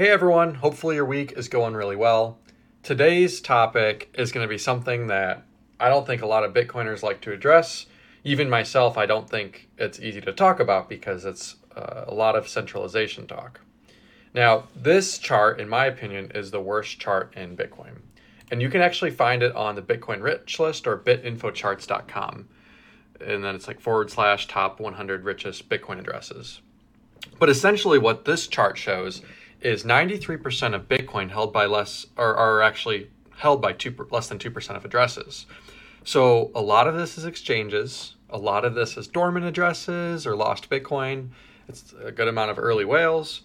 Hey everyone, hopefully your week is going really well. Today's topic is going to be something that I don't think a lot of Bitcoiners like to address. Even myself, I don't think it's easy to talk about because it's uh, a lot of centralization talk. Now, this chart, in my opinion, is the worst chart in Bitcoin. And you can actually find it on the Bitcoin Rich List or bitinfocharts.com. And then it's like forward slash top 100 richest Bitcoin addresses. But essentially, what this chart shows is 93% of Bitcoin held by less, or are actually held by two, less than 2% of addresses. So a lot of this is exchanges. A lot of this is dormant addresses or lost Bitcoin. It's a good amount of early whales.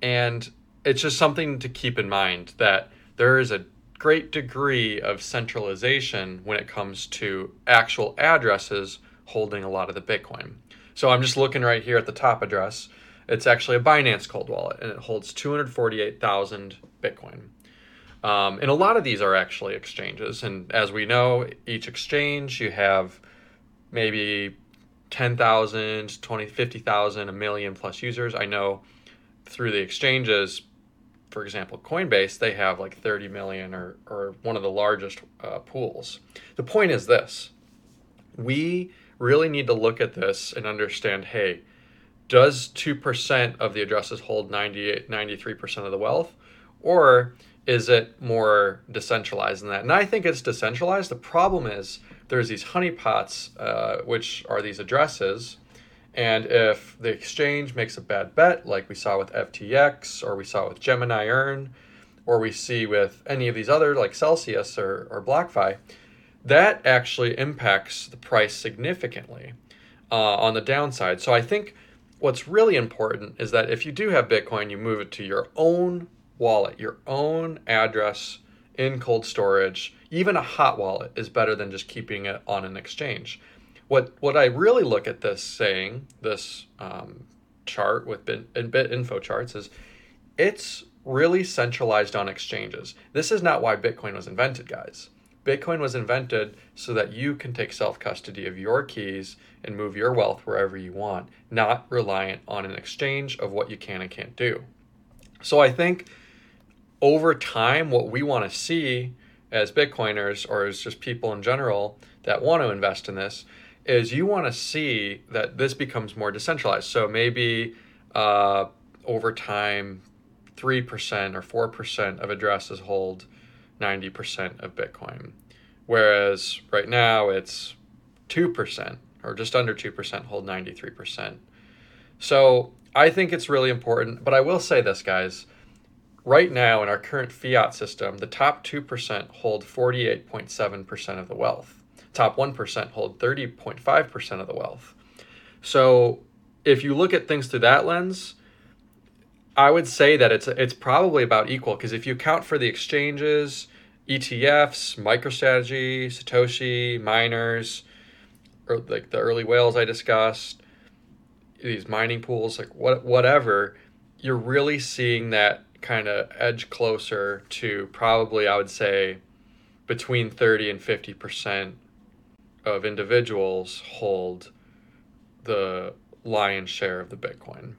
And it's just something to keep in mind that there is a great degree of centralization when it comes to actual addresses holding a lot of the Bitcoin. So I'm just looking right here at the top address. It's actually a Binance cold wallet, and it holds 248,000 Bitcoin. Um, and a lot of these are actually exchanges. And as we know, each exchange you have maybe 10,000, 20, 50,000, a million plus users. I know through the exchanges, for example, Coinbase, they have like 30 million or, or one of the largest uh, pools. The point is this we really need to look at this and understand hey, does 2% of the addresses hold 98, 93% of the wealth? Or is it more decentralized than that? And I think it's decentralized. The problem is there's these honeypots, uh, which are these addresses. And if the exchange makes a bad bet, like we saw with FTX, or we saw with Gemini Earn, or we see with any of these other, like Celsius or, or BlockFi, that actually impacts the price significantly uh, on the downside. So I think what's really important is that if you do have Bitcoin, you move it to your own wallet, your own address in cold storage. Even a hot wallet is better than just keeping it on an exchange. What what I really look at this saying, this um, chart with bit, bit info charts, is it's really centralized on exchanges. This is not why Bitcoin was invented, guys. Bitcoin was invented so that you can take self custody of your keys and move your wealth wherever you want, not reliant on an exchange of what you can and can't do. So I think over time, what we want to see as Bitcoiners or as just people in general that want to invest in this is you want to see that this becomes more decentralized. So maybe uh, over time, 3% or 4% of addresses hold 90% of Bitcoin. Whereas right now it's 2% or just under 2% hold 93%. So I think it's really important. But I will say this, guys. Right now, in our current fiat system, the top 2% hold 48.7% of the wealth. Top 1% hold 30.5% of the wealth. So if you look at things through that lens, I would say that it's it's probably about equal because if you count for the exchanges, ETFs, MicroStrategy, Satoshi, miners, or like the early whales I discussed, these mining pools, like what whatever, you're really seeing that kind of edge closer to probably I would say between 30 and 50 percent of individuals hold the lion's share of the Bitcoin.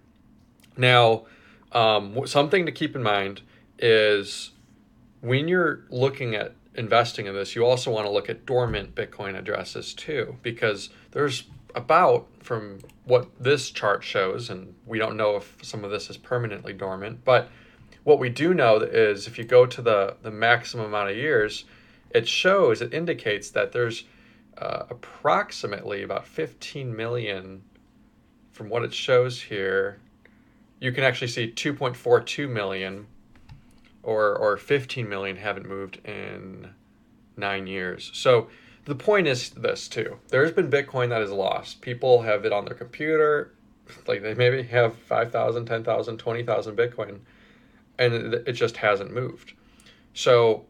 Now, um, something to keep in mind is when you're looking at investing in this, you also want to look at dormant Bitcoin addresses too, because there's about, from what this chart shows, and we don't know if some of this is permanently dormant, but what we do know is if you go to the, the maximum amount of years, it shows, it indicates that there's uh, approximately about 15 million from what it shows here you can actually see 2.42 million or or 15 million haven't moved in nine years. So the point is this too. There's been Bitcoin that is lost. People have it on their computer, like they maybe have 5,000, 10,000, 20,000 Bitcoin, and it, it just hasn't moved. So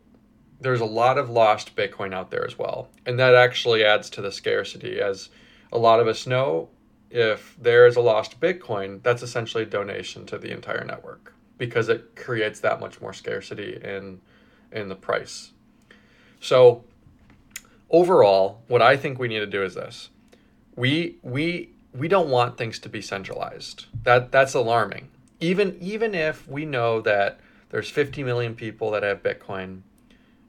there's a lot of lost Bitcoin out there as well. And that actually adds to the scarcity. As a lot of us know, if there is a lost Bitcoin, that's essentially a donation to the entire network because it creates that much more scarcity in in the price. So overall, what I think we need to do is this. We we we don't want things to be centralized. That that's alarming. even even if we know that there's 50 million people that have Bitcoin,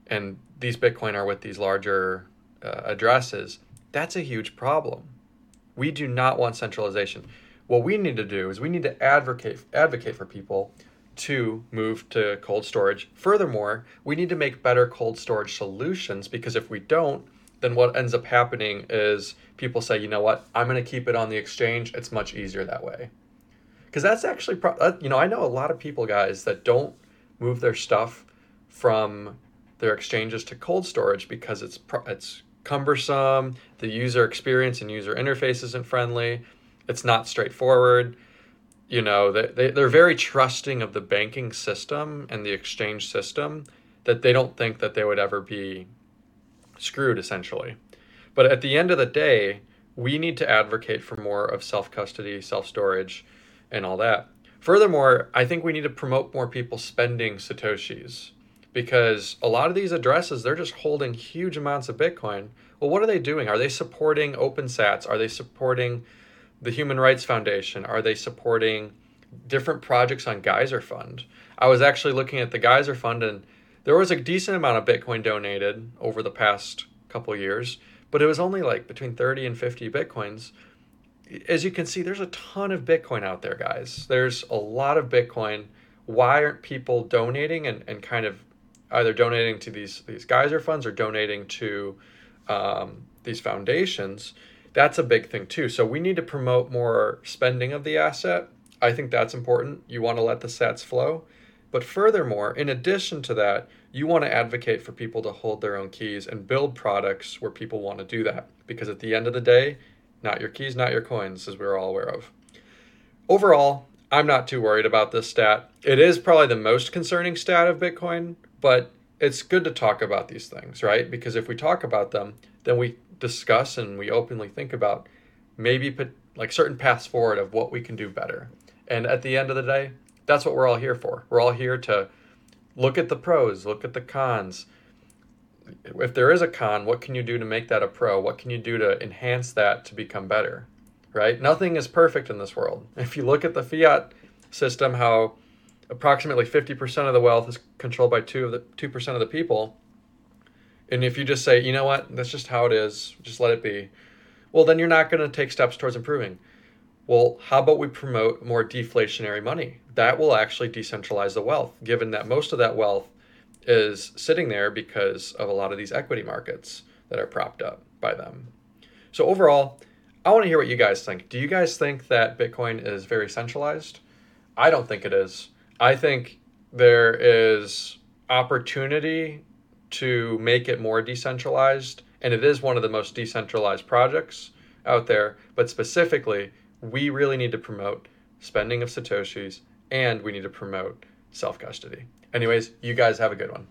and these Bitcoin are with these larger uh, addresses, that's a huge problem. We do not want centralization. What we need to do is we need to advocate advocate for people to move to cold storage. Furthermore, we need to make better cold storage solutions because if we don't, then what ends up happening is people say, you know what, I'm going to keep it on the exchange. It's much easier that way. Because that's actually, pro- uh, you know, I know a lot of people, guys, that don't move their stuff from their exchanges to cold storage because it's pro- it's cumbersome. The user experience and user interface isn't friendly. It's not straightforward you know they, they, they're very trusting of the banking system and the exchange system that they don't think that they would ever be screwed essentially. But at the end of the day we need to advocate for more of self-custody self-storage and all that. Furthermore i think we need to promote more people spending satoshis because a lot of these addresses they're just holding huge amounts of bitcoin. Well what are they doing? Are they supporting opensats are they supporting the Human Rights Foundation? Are they supporting different projects on Geyser Fund? I was actually looking at the Geyser Fund, and there was a decent amount of Bitcoin donated over the past couple years, but it was only like between 30 and 50 Bitcoins. As you can see, there's a ton of Bitcoin out there, guys. There's a lot of Bitcoin. Why aren't people donating and, and kind of either donating to these, these Geyser funds or donating to um, these foundations? That's a big thing too. So we need to promote more spending of the asset. I think that's important. You want to let the sats flow. But furthermore, in addition to that, you want to advocate for people to hold their own keys and build products where people want to do that. Because at the end of the day, not your keys, not your coins, as we're all aware of. Overall, I'm not too worried about this stat. It is probably the most concerning stat of Bitcoin, but it's good to talk about these things, right? Because if we talk about them, then we discuss and we openly think about maybe put like certain paths forward of what we can do better. And at the end of the day, that's what we're all here for. We're all here to look at the pros, look at the cons. If there is a con, what can you do to make that a pro? What can you do to enhance that to become better? Right? Nothing is perfect in this world. If you look at the fiat system, how approximately 50% of the wealth is controlled by two of the 2% of the people, and if you just say, you know what, that's just how it is, just let it be, well, then you're not going to take steps towards improving. Well, how about we promote more deflationary money? That will actually decentralize the wealth, given that most of that wealth is sitting there because of a lot of these equity markets that are propped up by them. So, overall, I want to hear what you guys think. Do you guys think that Bitcoin is very centralized? I don't think it is. I think there is opportunity to make it more decentralized. And it is one of the most decentralized projects out there. But specifically, we really need to promote spending of Satoshis and we need to promote self custody. Anyways, you guys have a good one.